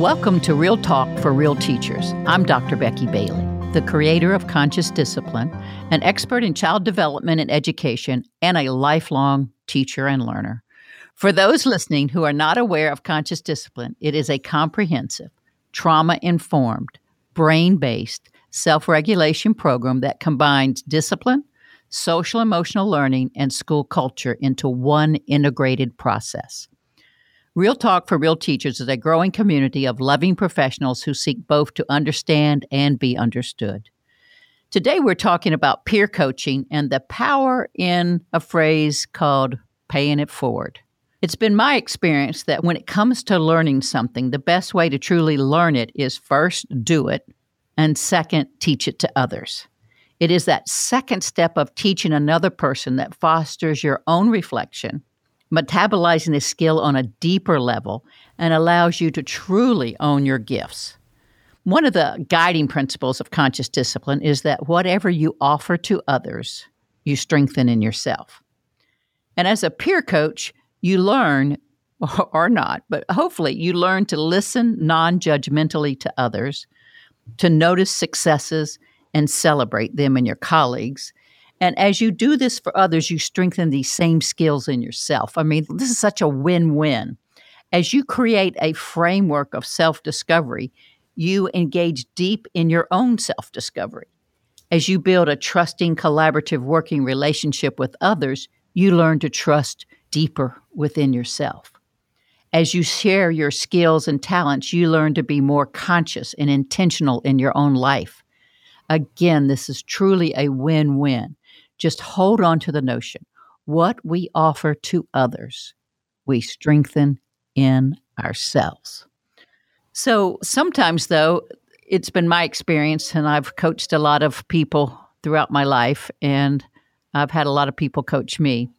Welcome to Real Talk for Real Teachers. I'm Dr. Becky Bailey, the creator of Conscious Discipline, an expert in child development and education, and a lifelong teacher and learner. For those listening who are not aware of Conscious Discipline, it is a comprehensive, trauma informed, brain based self regulation program that combines discipline, social emotional learning, and school culture into one integrated process. Real Talk for Real Teachers is a growing community of loving professionals who seek both to understand and be understood. Today, we're talking about peer coaching and the power in a phrase called paying it forward. It's been my experience that when it comes to learning something, the best way to truly learn it is first do it, and second, teach it to others. It is that second step of teaching another person that fosters your own reflection, metabolizing the skill on a deeper level, and allows you to truly own your gifts. One of the guiding principles of conscious discipline is that whatever you offer to others, you strengthen in yourself. And as a peer coach, you learn, or not, but hopefully you learn to listen non judgmentally to others, to notice successes and celebrate them and your colleagues. And as you do this for others, you strengthen these same skills in yourself. I mean, this is such a win win. As you create a framework of self discovery, you engage deep in your own self discovery. As you build a trusting, collaborative working relationship with others, you learn to trust deeper within yourself. As you share your skills and talents, you learn to be more conscious and intentional in your own life. Again, this is truly a win win. Just hold on to the notion what we offer to others, we strengthen in ourselves. So sometimes, though, it's been my experience, and I've coached a lot of people throughout my life, and I've had a lot of people coach me,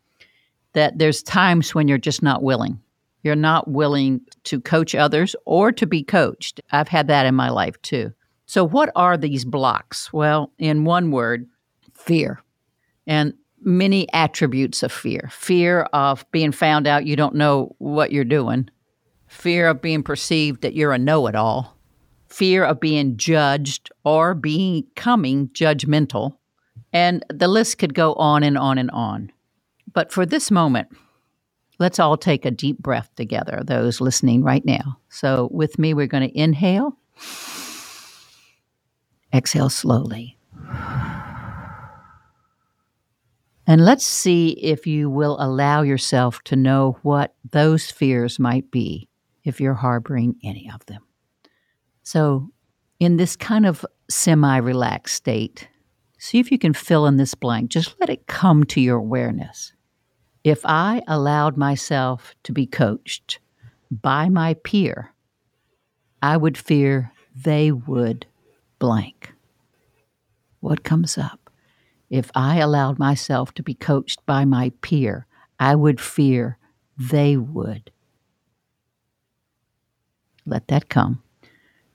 that there's times when you're just not willing. You're not willing to coach others or to be coached. I've had that in my life too. So, what are these blocks? Well, in one word, fear. And many attributes of fear fear of being found out you don't know what you're doing, fear of being perceived that you're a know it all, fear of being judged or becoming judgmental. And the list could go on and on and on. But for this moment, let's all take a deep breath together, those listening right now. So, with me, we're going to inhale Exhale slowly. And let's see if you will allow yourself to know what those fears might be if you're harboring any of them. So, in this kind of semi relaxed state, see if you can fill in this blank. Just let it come to your awareness. If I allowed myself to be coached by my peer, I would fear they would blank. What comes up? If I allowed myself to be coached by my peer, I would fear they would. Let that come.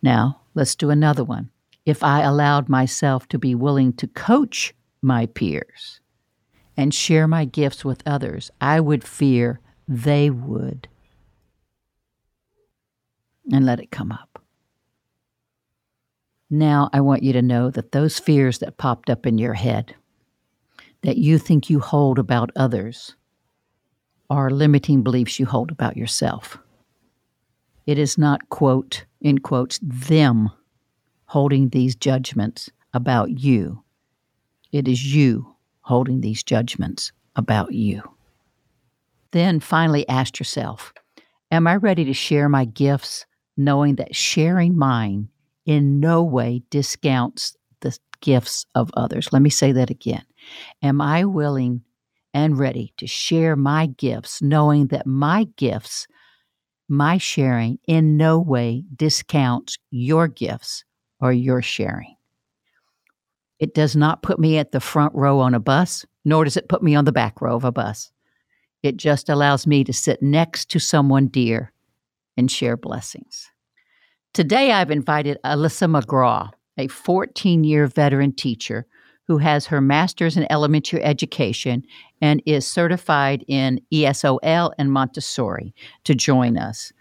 Now, let's do another one. If I allowed myself to be willing to coach my peers and share my gifts with others, I would fear they would. And let it come up. Now, I want you to know that those fears that popped up in your head, that you think you hold about others, are limiting beliefs you hold about yourself. It is not, quote, in quotes, them holding these judgments about you. It is you holding these judgments about you. Then finally ask yourself Am I ready to share my gifts, knowing that sharing mine in no way discounts the gifts of others. Let me say that again. Am I willing and ready to share my gifts, knowing that my gifts, my sharing, in no way discounts your gifts or your sharing? It does not put me at the front row on a bus, nor does it put me on the back row of a bus. It just allows me to sit next to someone dear and share blessings. Today, I've invited Alyssa McGraw, a 14 year veteran teacher who has her master's in elementary education and is certified in ESOL and Montessori, to join us.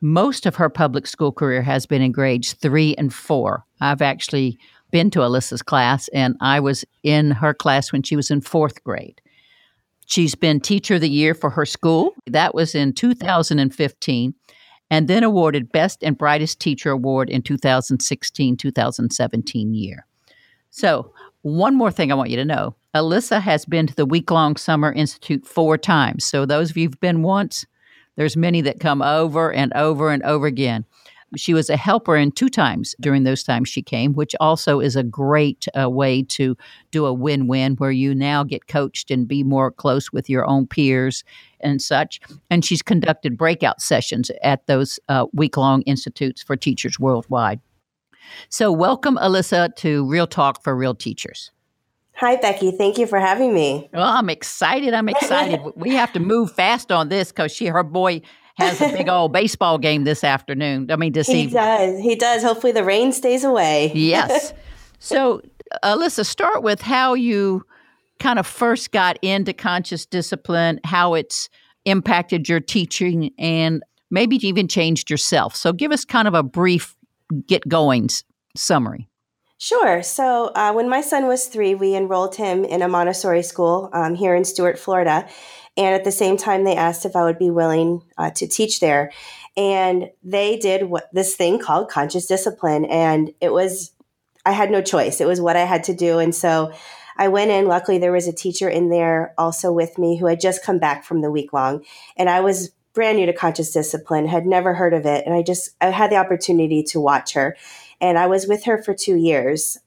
most of her public school career has been in grades three and four. I've actually been to Alyssa's class, and I was in her class when she was in fourth grade. She's been Teacher of the Year for her school. That was in 2015, and then awarded Best and Brightest Teacher Award in 2016 2017 year. So, one more thing I want you to know Alyssa has been to the week long Summer Institute four times. So, those of you who've been once, there's many that come over and over and over again. She was a helper in two times during those times she came, which also is a great uh, way to do a win win where you now get coached and be more close with your own peers and such. And she's conducted breakout sessions at those uh, week long institutes for teachers worldwide. So, welcome, Alyssa, to Real Talk for Real Teachers. Hi, Becky. Thank you for having me. Well, I'm excited. I'm excited. we have to move fast on this because she, her boy, has a big old baseball game this afternoon. I mean, this he evening. does. He does. Hopefully, the rain stays away. yes. So, Alyssa, start with how you kind of first got into conscious discipline, how it's impacted your teaching, and maybe even changed yourself. So, give us kind of a brief get going summary. Sure. So uh, when my son was three, we enrolled him in a Montessori school um, here in Stuart, Florida. And at the same time, they asked if I would be willing uh, to teach there. And they did what this thing called conscious discipline. And it was, I had no choice. It was what I had to do. And so I went in. Luckily, there was a teacher in there also with me who had just come back from the week long. And I was brand new to conscious discipline, had never heard of it. And I just, I had the opportunity to watch her. And I was with her for two years.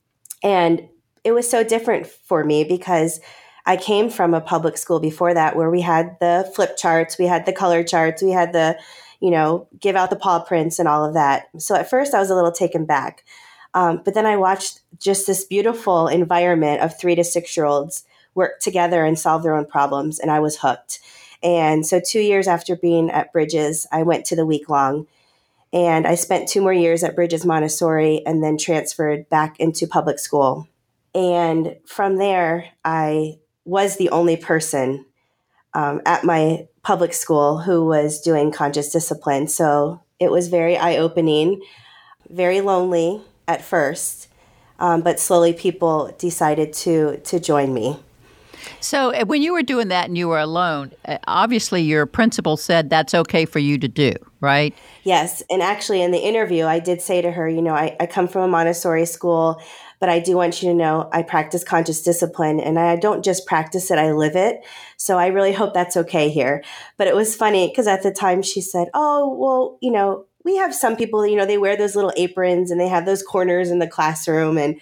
And it was so different for me because I came from a public school before that where we had the flip charts, we had the color charts, we had the, you know, give out the paw prints and all of that. So at first I was a little taken back. Um, but then I watched just this beautiful environment of three to six year olds work together and solve their own problems, and I was hooked. And so, two years after being at Bridges, I went to the week long and I spent two more years at Bridges Montessori and then transferred back into public school. And from there, I was the only person um, at my public school who was doing conscious discipline. So it was very eye opening, very lonely at first, um, but slowly people decided to to join me. So uh, when you were doing that and you were alone, uh, obviously your principal said that's okay for you to do, right? Yes. And actually, in the interview, I did say to her, you know, I, I come from a Montessori school, but I do want you to know I practice conscious discipline and I don't just practice it, I live it. So I really hope that's okay here. But it was funny because at the time she said, oh, well, you know, we have some people, you know, they wear those little aprons and they have those corners in the classroom. And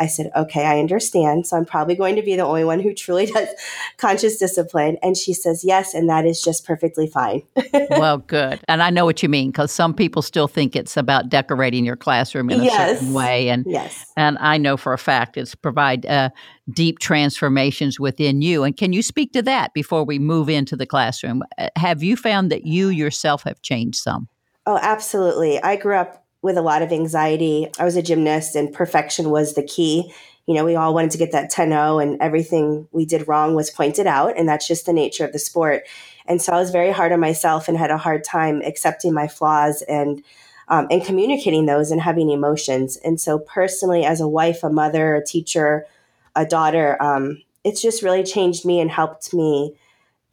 I said, okay, I understand. So I'm probably going to be the only one who truly does conscious discipline. And she says, yes. And that is just perfectly fine. well, good. And I know what you mean because some people still think it's about decorating your classroom in a yes. certain way. And, yes. and I know for a fact it's provide uh, deep transformations within you. And can you speak to that before we move into the classroom? Uh, have you found that you yourself have changed some? Oh, absolutely. I grew up with a lot of anxiety. I was a gymnast and perfection was the key. You know, we all wanted to get that 10 0 and everything we did wrong was pointed out. And that's just the nature of the sport. And so I was very hard on myself and had a hard time accepting my flaws and um, and communicating those and having emotions. And so personally, as a wife, a mother, a teacher, a daughter, um, it's just really changed me and helped me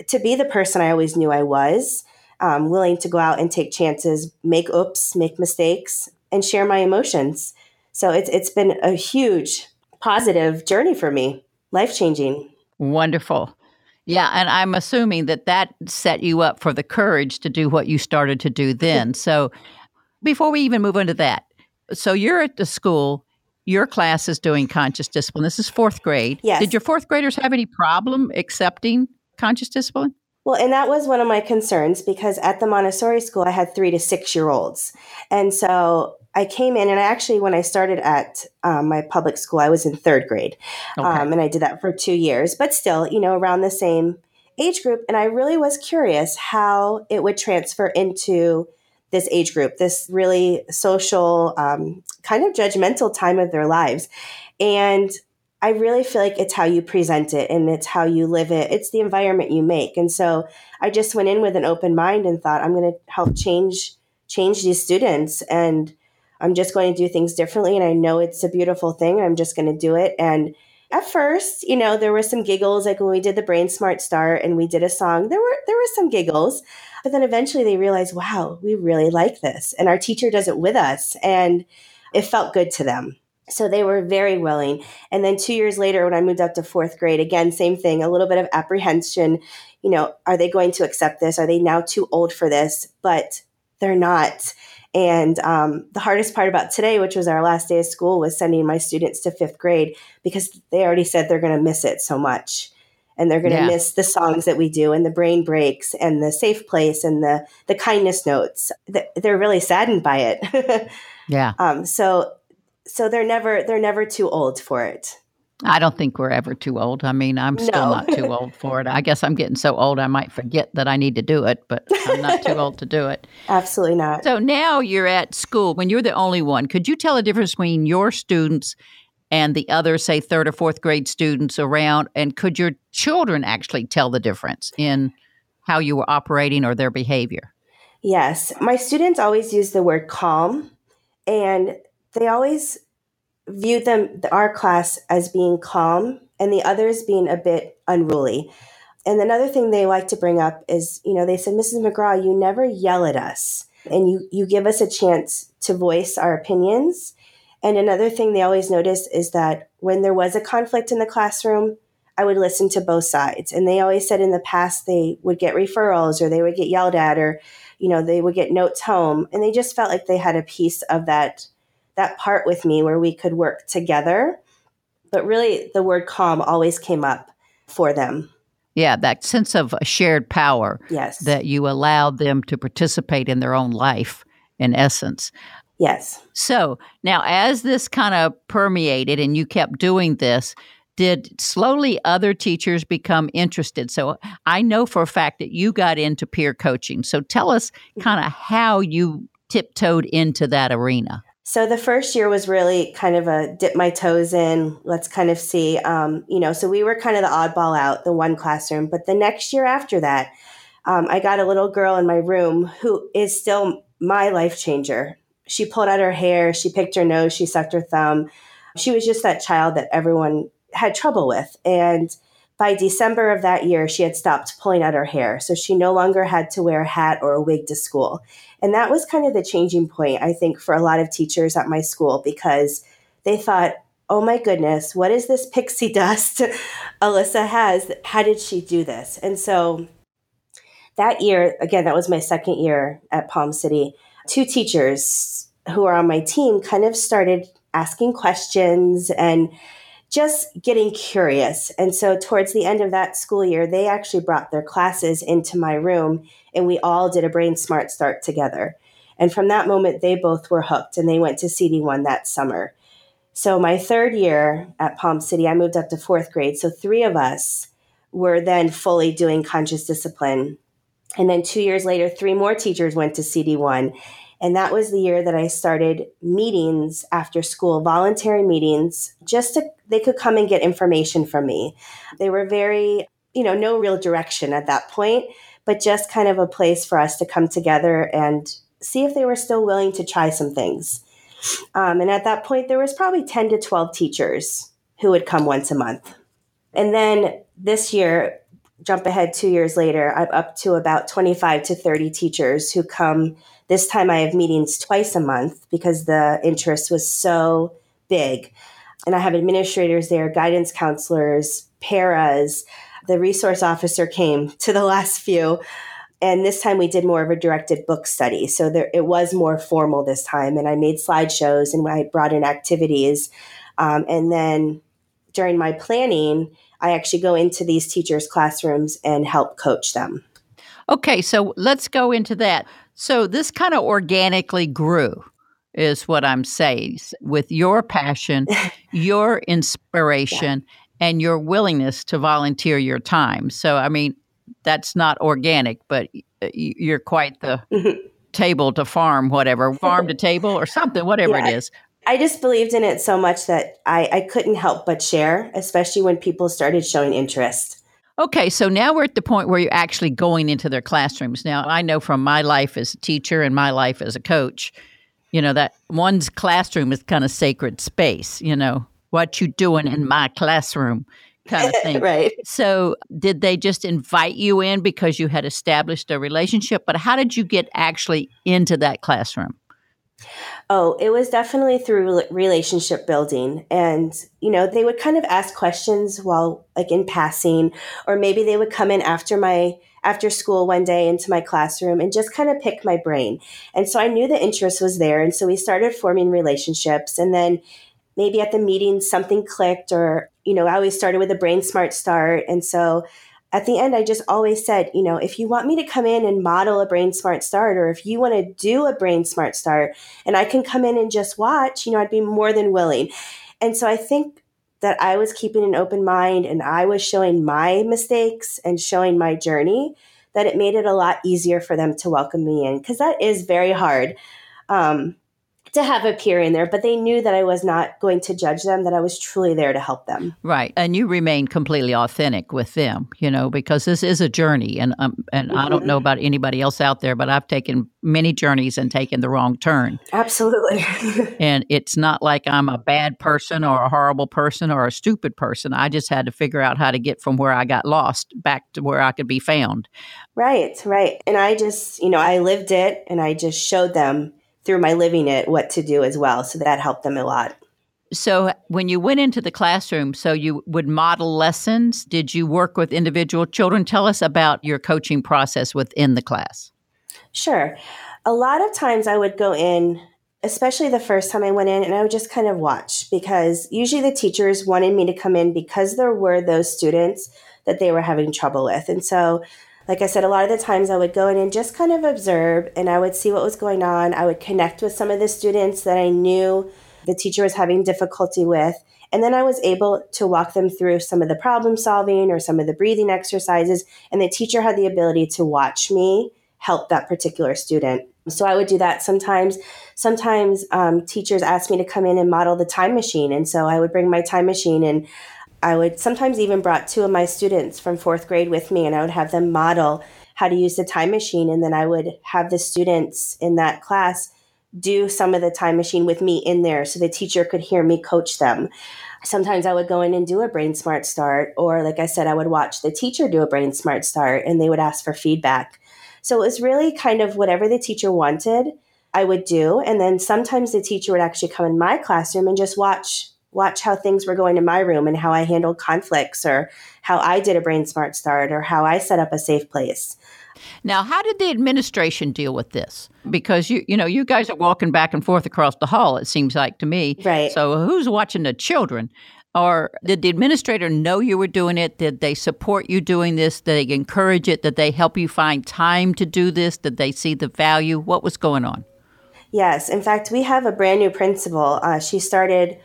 to be the person I always knew I was um, willing to go out and take chances, make oops, make mistakes, and share my emotions. So it's it's been a huge positive journey for me, life changing. Wonderful. Yeah, and I'm assuming that that set you up for the courage to do what you started to do then. so before we even move into that, so you're at the school, your class is doing conscious discipline. This is fourth grade. Yes. Did your fourth graders have any problem accepting conscious discipline? Well, and that was one of my concerns because at the Montessori school, I had three to six year olds. And so I came in, and I actually, when I started at um, my public school, I was in third grade. Okay. Um, and I did that for two years, but still, you know, around the same age group. And I really was curious how it would transfer into this age group, this really social, um, kind of judgmental time of their lives. And I really feel like it's how you present it and it's how you live it. It's the environment you make. And so I just went in with an open mind and thought, I'm going to help change change these students and I'm just going to do things differently. And I know it's a beautiful thing. And I'm just going to do it. And at first, you know, there were some giggles, like when we did the Brain Smart Start and we did a song, there were, there were some giggles, but then eventually they realized, wow, we really like this. And our teacher does it with us. And it felt good to them. So they were very willing. And then two years later, when I moved up to fourth grade, again, same thing, a little bit of apprehension. You know, are they going to accept this? Are they now too old for this? But they're not. And um, the hardest part about today, which was our last day of school, was sending my students to fifth grade because they already said they're going to miss it so much. And they're going to yeah. miss the songs that we do and the brain breaks and the safe place and the, the kindness notes. They're really saddened by it. yeah. Um, so, so they're never, they're never too old for it. I don't think we're ever too old. I mean, I'm still no. not too old for it. I guess I'm getting so old I might forget that I need to do it, but I'm not too old to do it. Absolutely not. So now you're at school when you're the only one. Could you tell the difference between your students and the other, say, third or fourth grade students around? And could your children actually tell the difference in how you were operating or their behavior? Yes. My students always use the word calm, and they always viewed them our class as being calm and the others being a bit unruly. And another thing they like to bring up is, you know, they said, Mrs. McGraw, you never yell at us and you, you give us a chance to voice our opinions. And another thing they always notice is that when there was a conflict in the classroom, I would listen to both sides. And they always said in the past they would get referrals or they would get yelled at or, you know, they would get notes home. And they just felt like they had a piece of that that part with me where we could work together. But really, the word calm always came up for them. Yeah, that sense of shared power. Yes. That you allowed them to participate in their own life, in essence. Yes. So now, as this kind of permeated and you kept doing this, did slowly other teachers become interested? So I know for a fact that you got into peer coaching. So tell us mm-hmm. kind of how you tiptoed into that arena. So the first year was really kind of a dip my toes in. Let's kind of see, um, you know. So we were kind of the oddball out, the one classroom. But the next year after that, um, I got a little girl in my room who is still my life changer. She pulled out her hair, she picked her nose, she sucked her thumb. She was just that child that everyone had trouble with, and by December of that year, she had stopped pulling out her hair. So she no longer had to wear a hat or a wig to school. And that was kind of the changing point, I think, for a lot of teachers at my school because they thought, oh my goodness, what is this pixie dust Alyssa has? How did she do this? And so that year, again, that was my second year at Palm City, two teachers who are on my team kind of started asking questions and just getting curious. And so, towards the end of that school year, they actually brought their classes into my room and we all did a Brain Smart Start together. And from that moment, they both were hooked and they went to CD1 that summer. So, my third year at Palm City, I moved up to fourth grade. So, three of us were then fully doing conscious discipline. And then two years later, three more teachers went to CD1. And that was the year that I started meetings after school, voluntary meetings, just to they could come and get information from me. They were very, you know, no real direction at that point, but just kind of a place for us to come together and see if they were still willing to try some things. Um, and at that point, there was probably 10 to 12 teachers who would come once a month. And then this year, jump ahead two years later, I'm up to about 25 to 30 teachers who come. This time I have meetings twice a month because the interest was so big. And I have administrators there, guidance counselors, paras. The resource officer came to the last few. And this time we did more of a directed book study. So there, it was more formal this time. And I made slideshows and I brought in activities. Um, and then during my planning, I actually go into these teachers' classrooms and help coach them. Okay, so let's go into that. So this kind of organically grew is what I'm saying, with your passion, your inspiration, yeah. and your willingness to volunteer your time. So, I mean, that's not organic, but you're quite the mm-hmm. table to farm, whatever, farm to table or something, whatever yeah. it is. I just believed in it so much that I, I couldn't help but share, especially when people started showing interest. Okay, so now we're at the point where you're actually going into their classrooms. Now, I know from my life as a teacher and my life as a coach, you know, that one's classroom is kind of sacred space, you know, what you doing in mm-hmm. my classroom kind of thing. right. So, did they just invite you in because you had established a relationship? But how did you get actually into that classroom? Oh, it was definitely through relationship building. And, you know, they would kind of ask questions while, like, in passing, or maybe they would come in after my after school one day into my classroom and just kind of pick my brain. And so I knew the interest was there. And so we started forming relationships. And then maybe at the meeting something clicked, or, you know, I always started with a brain smart start. And so at the end, I just always said, you know, if you want me to come in and model a brain smart start, or if you want to do a brain smart start and I can come in and just watch, you know, I'd be more than willing. And so I think that I was keeping an open mind and I was showing my mistakes and showing my journey, that it made it a lot easier for them to welcome me in because that is very hard. Um, to have a peer in there, but they knew that I was not going to judge them, that I was truly there to help them. Right. And you remain completely authentic with them, you know, because this is a journey. And, um, and mm-hmm. I don't know mm-hmm. about anybody else out there, but I've taken many journeys and taken the wrong turn. Absolutely. and it's not like I'm a bad person or a horrible person or a stupid person. I just had to figure out how to get from where I got lost back to where I could be found. Right, right. And I just, you know, I lived it and I just showed them through my living it what to do as well. So that helped them a lot. So, when you went into the classroom, so you would model lessons. Did you work with individual children? Tell us about your coaching process within the class. Sure. A lot of times I would go in, especially the first time I went in, and I would just kind of watch because usually the teachers wanted me to come in because there were those students that they were having trouble with. And so like I said, a lot of the times I would go in and just kind of observe and I would see what was going on. I would connect with some of the students that I knew the teacher was having difficulty with. And then I was able to walk them through some of the problem solving or some of the breathing exercises. And the teacher had the ability to watch me help that particular student. So I would do that sometimes. Sometimes um, teachers asked me to come in and model the time machine. And so I would bring my time machine and I would sometimes even brought two of my students from fourth grade with me and I would have them model how to use the time machine. And then I would have the students in that class do some of the time machine with me in there so the teacher could hear me coach them. Sometimes I would go in and do a brain smart start, or like I said, I would watch the teacher do a brain smart start and they would ask for feedback. So it was really kind of whatever the teacher wanted, I would do. And then sometimes the teacher would actually come in my classroom and just watch watch how things were going in my room and how I handled conflicts or how I did a brain smart start or how I set up a safe place. Now, how did the administration deal with this? Because you you know, you guys are walking back and forth across the hall, it seems like to me. Right. So who's watching the children? Or did the administrator know you were doing it? Did they support you doing this? Did they encourage it? Did they help you find time to do this? Did they see the value? What was going on? Yes. In fact, we have a brand new principal. Uh, she started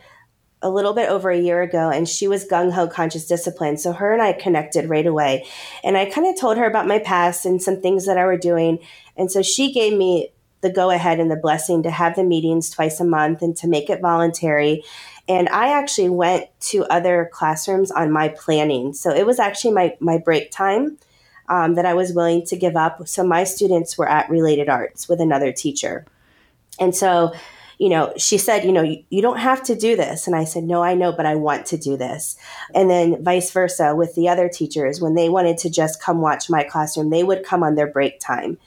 a little bit over a year ago and she was gung ho conscious discipline. So her and I connected right away. And I kind of told her about my past and some things that I were doing. And so she gave me the go ahead and the blessing to have the meetings twice a month and to make it voluntary. And I actually went to other classrooms on my planning. So it was actually my, my break time um, that I was willing to give up. So my students were at Related Arts with another teacher. And so you know, she said, you know, you, you, don't have to do this. And I said, no, I know, but I want to do this. And then vice versa with the other teachers, when they wanted to just come watch my classroom, they would come on their break time.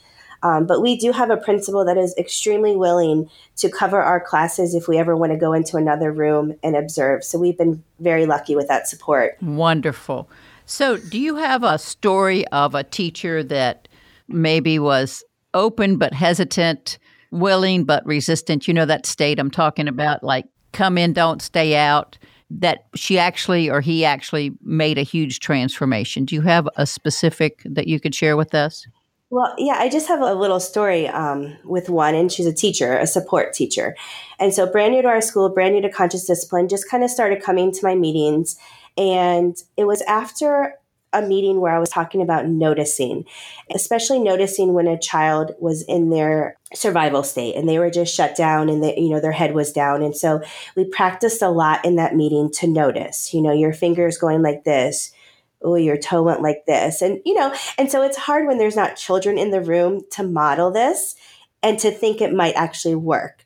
Um, but we do have a principal that is extremely willing to cover our classes if we ever want to go into another room and observe. So we've been very lucky with that support. Wonderful. So, do you have a story of a teacher that maybe was open but hesitant? Willing but resistant. You know that state I'm talking about, like come in, don't stay out. That she actually or he actually made a huge transformation. Do you have a specific that you could share with us? Well, yeah, I just have a little story um, with one, and she's a teacher, a support teacher. And so, brand new to our school, brand new to conscious discipline, just kind of started coming to my meetings. And it was after a meeting where I was talking about noticing, especially noticing when a child was in their survival state and they were just shut down and they, you know their head was down. And so we practiced a lot in that meeting to notice, you know, your fingers going like this, oh, your toe went like this. And, you know, and so it's hard when there's not children in the room to model this and to think it might actually work.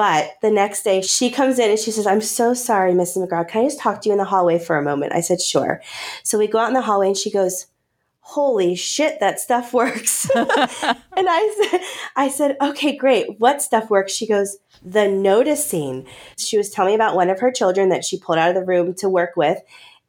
But the next day she comes in and she says, I'm so sorry, Mrs. McGraw. Can I just talk to you in the hallway for a moment? I said, sure. So we go out in the hallway and she goes, holy shit, that stuff works. and I said, I said, okay, great. What stuff works? She goes, the noticing. She was telling me about one of her children that she pulled out of the room to work with.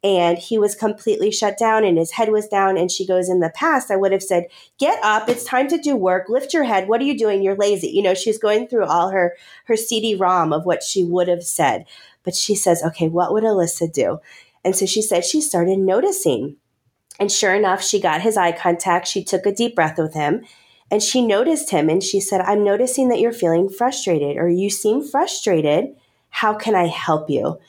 And he was completely shut down and his head was down. And she goes, In the past, I would have said, Get up, it's time to do work, lift your head. What are you doing? You're lazy. You know, she's going through all her, her CD ROM of what she would have said. But she says, Okay, what would Alyssa do? And so she said she started noticing and sure enough, she got his eye contact. She took a deep breath with him and she noticed him and she said, I'm noticing that you're feeling frustrated or you seem frustrated. How can I help you?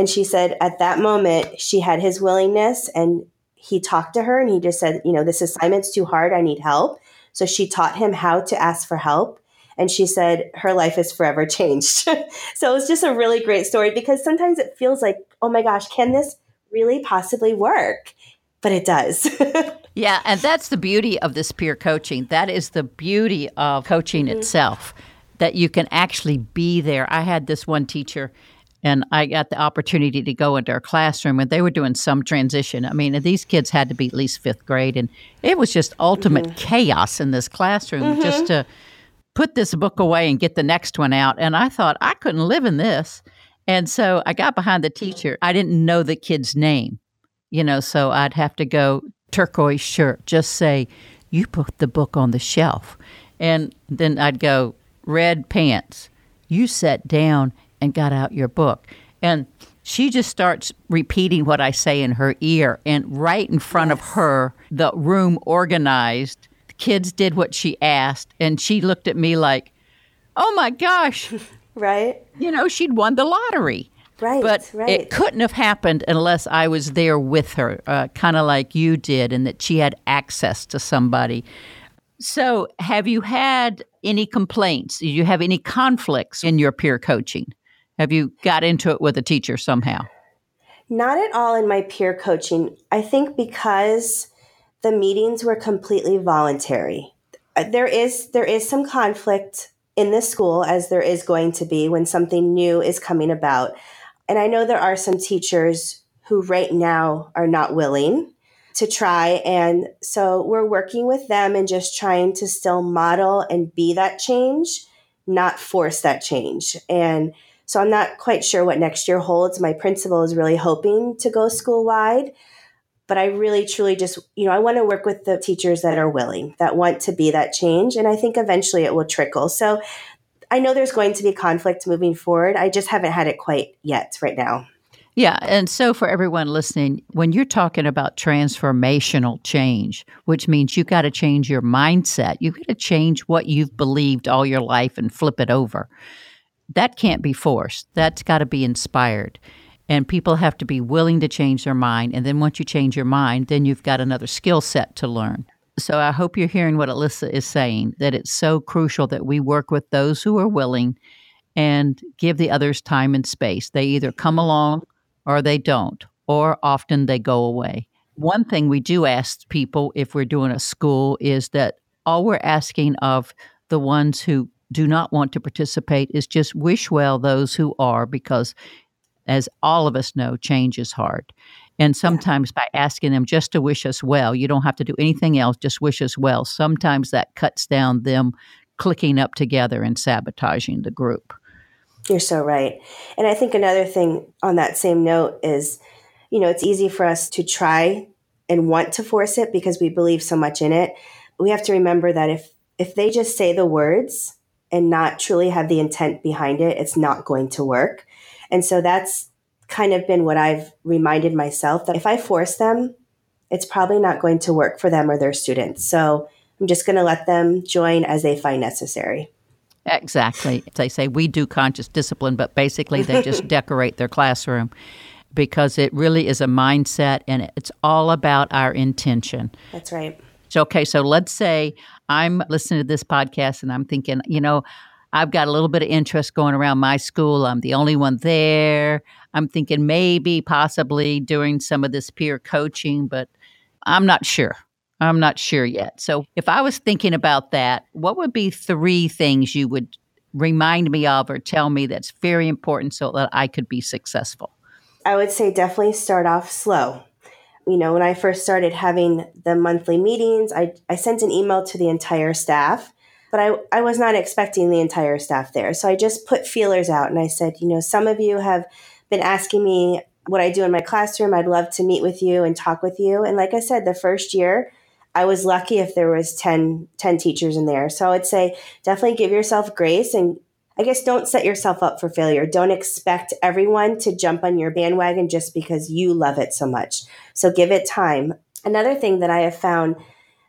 And she said, at that moment, she had his willingness and he talked to her and he just said, You know, this assignment's too hard. I need help. So she taught him how to ask for help. And she said her life is forever changed. so it's just a really great story because sometimes it feels like, oh my gosh, can this really possibly work? but it does. yeah, and that's the beauty of this peer coaching. That is the beauty of coaching mm-hmm. itself, that you can actually be there. I had this one teacher and I got the opportunity to go into her classroom and they were doing some transition. I mean, these kids had to be at least fifth grade, and it was just ultimate mm-hmm. chaos in this classroom mm-hmm. just to put this book away and get the next one out. And I thought, I couldn't live in this. And so I got behind the teacher. I didn't know the kid's name you know, so I'd have to go turquoise shirt, just say, you put the book on the shelf. And then I'd go red pants. You sat down and got out your book. And she just starts repeating what I say in her ear. And right in front yes. of her, the room organized. The kids did what she asked. And she looked at me like, oh my gosh. right. You know, she'd won the lottery. Right, but right. it couldn't have happened unless I was there with her, uh, kind of like you did, and that she had access to somebody. So, have you had any complaints? Do you have any conflicts in your peer coaching? Have you got into it with a teacher somehow? Not at all in my peer coaching. I think because the meetings were completely voluntary. Uh, there is there is some conflict in this school as there is going to be when something new is coming about. And I know there are some teachers who right now are not willing to try. And so we're working with them and just trying to still model and be that change, not force that change. And so I'm not quite sure what next year holds. My principal is really hoping to go school wide. But I really, truly just, you know, I want to work with the teachers that are willing, that want to be that change. And I think eventually it will trickle. So I know there's going to be conflict moving forward. I just haven't had it quite yet right now. Yeah. And so, for everyone listening, when you're talking about transformational change, which means you've got to change your mindset, you've got to change what you've believed all your life and flip it over. That can't be forced. That's got to be inspired. And people have to be willing to change their mind. And then once you change your mind, then you've got another skill set to learn. So I hope you're hearing what Alyssa is saying that it's so crucial that we work with those who are willing and give the others time and space. They either come along or they don't, or often they go away. One thing we do ask people if we're doing a school is that all we're asking of the ones who do not want to participate is just wish well those who are, because as all of us know, change is hard. And sometimes by asking them just to wish us well, you don't have to do anything else, just wish us well. Sometimes that cuts down them clicking up together and sabotaging the group. You're so right. And I think another thing on that same note is, you know, it's easy for us to try and want to force it because we believe so much in it. We have to remember that if if they just say the words and not truly have the intent behind it, it's not going to work. And so that's kind of been what I've reminded myself that if I force them, it's probably not going to work for them or their students. So I'm just going to let them join as they find necessary. Exactly. They say we do conscious discipline, but basically they just decorate their classroom because it really is a mindset and it's all about our intention. That's right. So, okay, so let's say I'm listening to this podcast and I'm thinking, you know, I've got a little bit of interest going around my school. I'm the only one there. I'm thinking maybe, possibly doing some of this peer coaching, but I'm not sure. I'm not sure yet. So, if I was thinking about that, what would be three things you would remind me of or tell me that's very important so that I could be successful? I would say definitely start off slow. You know, when I first started having the monthly meetings, I, I sent an email to the entire staff, but I, I was not expecting the entire staff there. So I just put feelers out and I said, you know, some of you have been asking me what I do in my classroom. I'd love to meet with you and talk with you. And like I said, the first year, I was lucky if there was 10, 10 teachers in there. So I would say definitely give yourself grace and I guess don't set yourself up for failure. Don't expect everyone to jump on your bandwagon just because you love it so much. So give it time. Another thing that I have found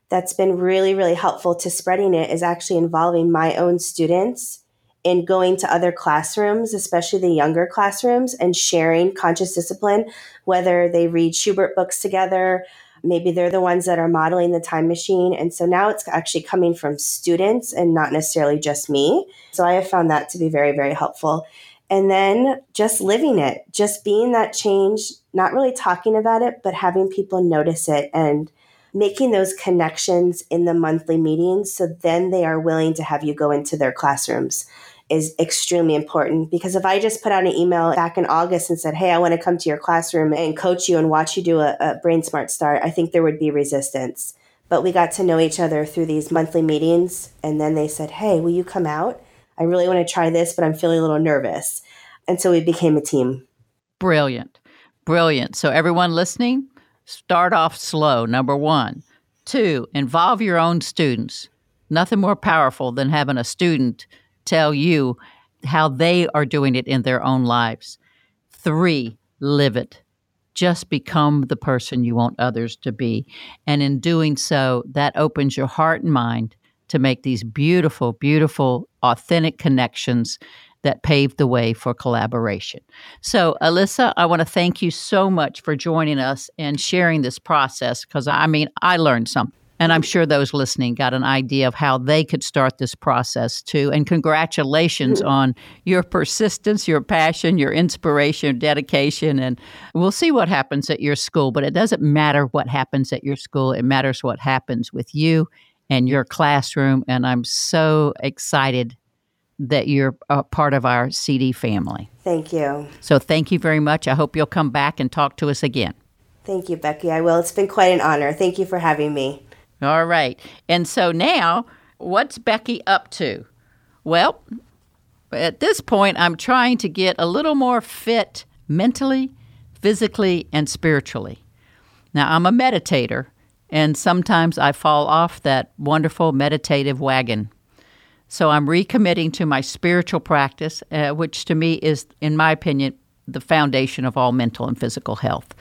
that's been really, really helpful to spreading it is actually involving my own students in going to other classrooms, especially the younger classrooms, and sharing conscious discipline, whether they read Shubert books together, maybe they're the ones that are modeling the time machine. And so now it's actually coming from students and not necessarily just me. So I have found that to be very, very helpful. And then just living it, just being that change, not really talking about it, but having people notice it and making those connections in the monthly meetings so then they are willing to have you go into their classrooms is extremely important because if I just put out an email back in August and said, Hey, I want to come to your classroom and coach you and watch you do a, a Brain Smart Start, I think there would be resistance. But we got to know each other through these monthly meetings. And then they said, Hey, will you come out? I really want to try this, but I'm feeling a little nervous. And so we became a team. Brilliant. Brilliant. So, everyone listening, start off slow, number one. Two, involve your own students. Nothing more powerful than having a student tell you how they are doing it in their own lives. Three, live it. Just become the person you want others to be. And in doing so, that opens your heart and mind to make these beautiful, beautiful, authentic connections that paved the way for collaboration. So, Alyssa, I want to thank you so much for joining us and sharing this process because I mean, I learned something. And I'm sure those listening got an idea of how they could start this process too. And congratulations mm-hmm. on your persistence, your passion, your inspiration, dedication. And we'll see what happens at your school. But it doesn't matter what happens at your school, it matters what happens with you and your classroom. And I'm so excited that you're a part of our CD family. Thank you. So thank you very much. I hope you'll come back and talk to us again. Thank you, Becky. I will. It's been quite an honor. Thank you for having me. All right. And so now, what's Becky up to? Well, at this point, I'm trying to get a little more fit mentally, physically, and spiritually. Now, I'm a meditator, and sometimes I fall off that wonderful meditative wagon. So I'm recommitting to my spiritual practice, uh, which to me is, in my opinion, the foundation of all mental and physical health.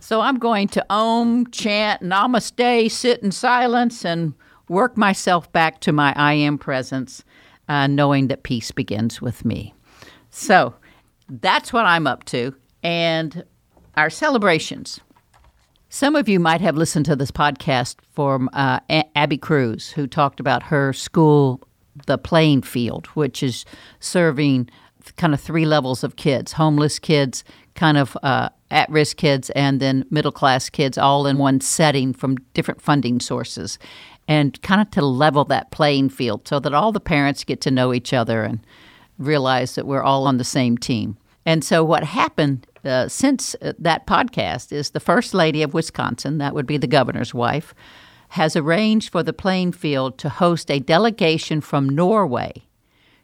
So I'm going to om, chant, namaste, sit in silence, and work myself back to my I am presence, uh, knowing that peace begins with me. So that's what I'm up to. And our celebrations. Some of you might have listened to this podcast from uh, Abby Cruz, who talked about her school, The Playing Field, which is serving kind of three levels of kids homeless kids, kind of uh, at risk kids and then middle class kids all in one setting from different funding sources and kind of to level that playing field so that all the parents get to know each other and realize that we're all on the same team. And so, what happened uh, since uh, that podcast is the First Lady of Wisconsin, that would be the governor's wife, has arranged for the playing field to host a delegation from Norway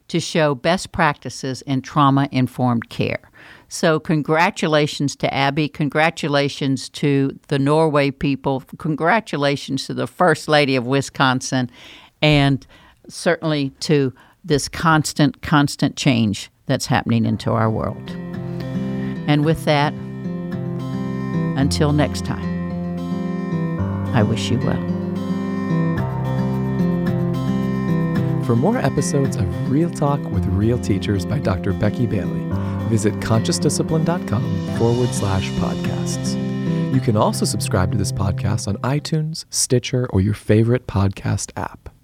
to show best practices in trauma informed care. So, congratulations to Abby. Congratulations to the Norway people. Congratulations to the First Lady of Wisconsin. And certainly to this constant, constant change that's happening into our world. And with that, until next time, I wish you well. For more episodes of Real Talk with Real Teachers by Dr. Becky Bailey, visit consciousdiscipline.com forward slash podcasts. You can also subscribe to this podcast on iTunes, Stitcher, or your favorite podcast app.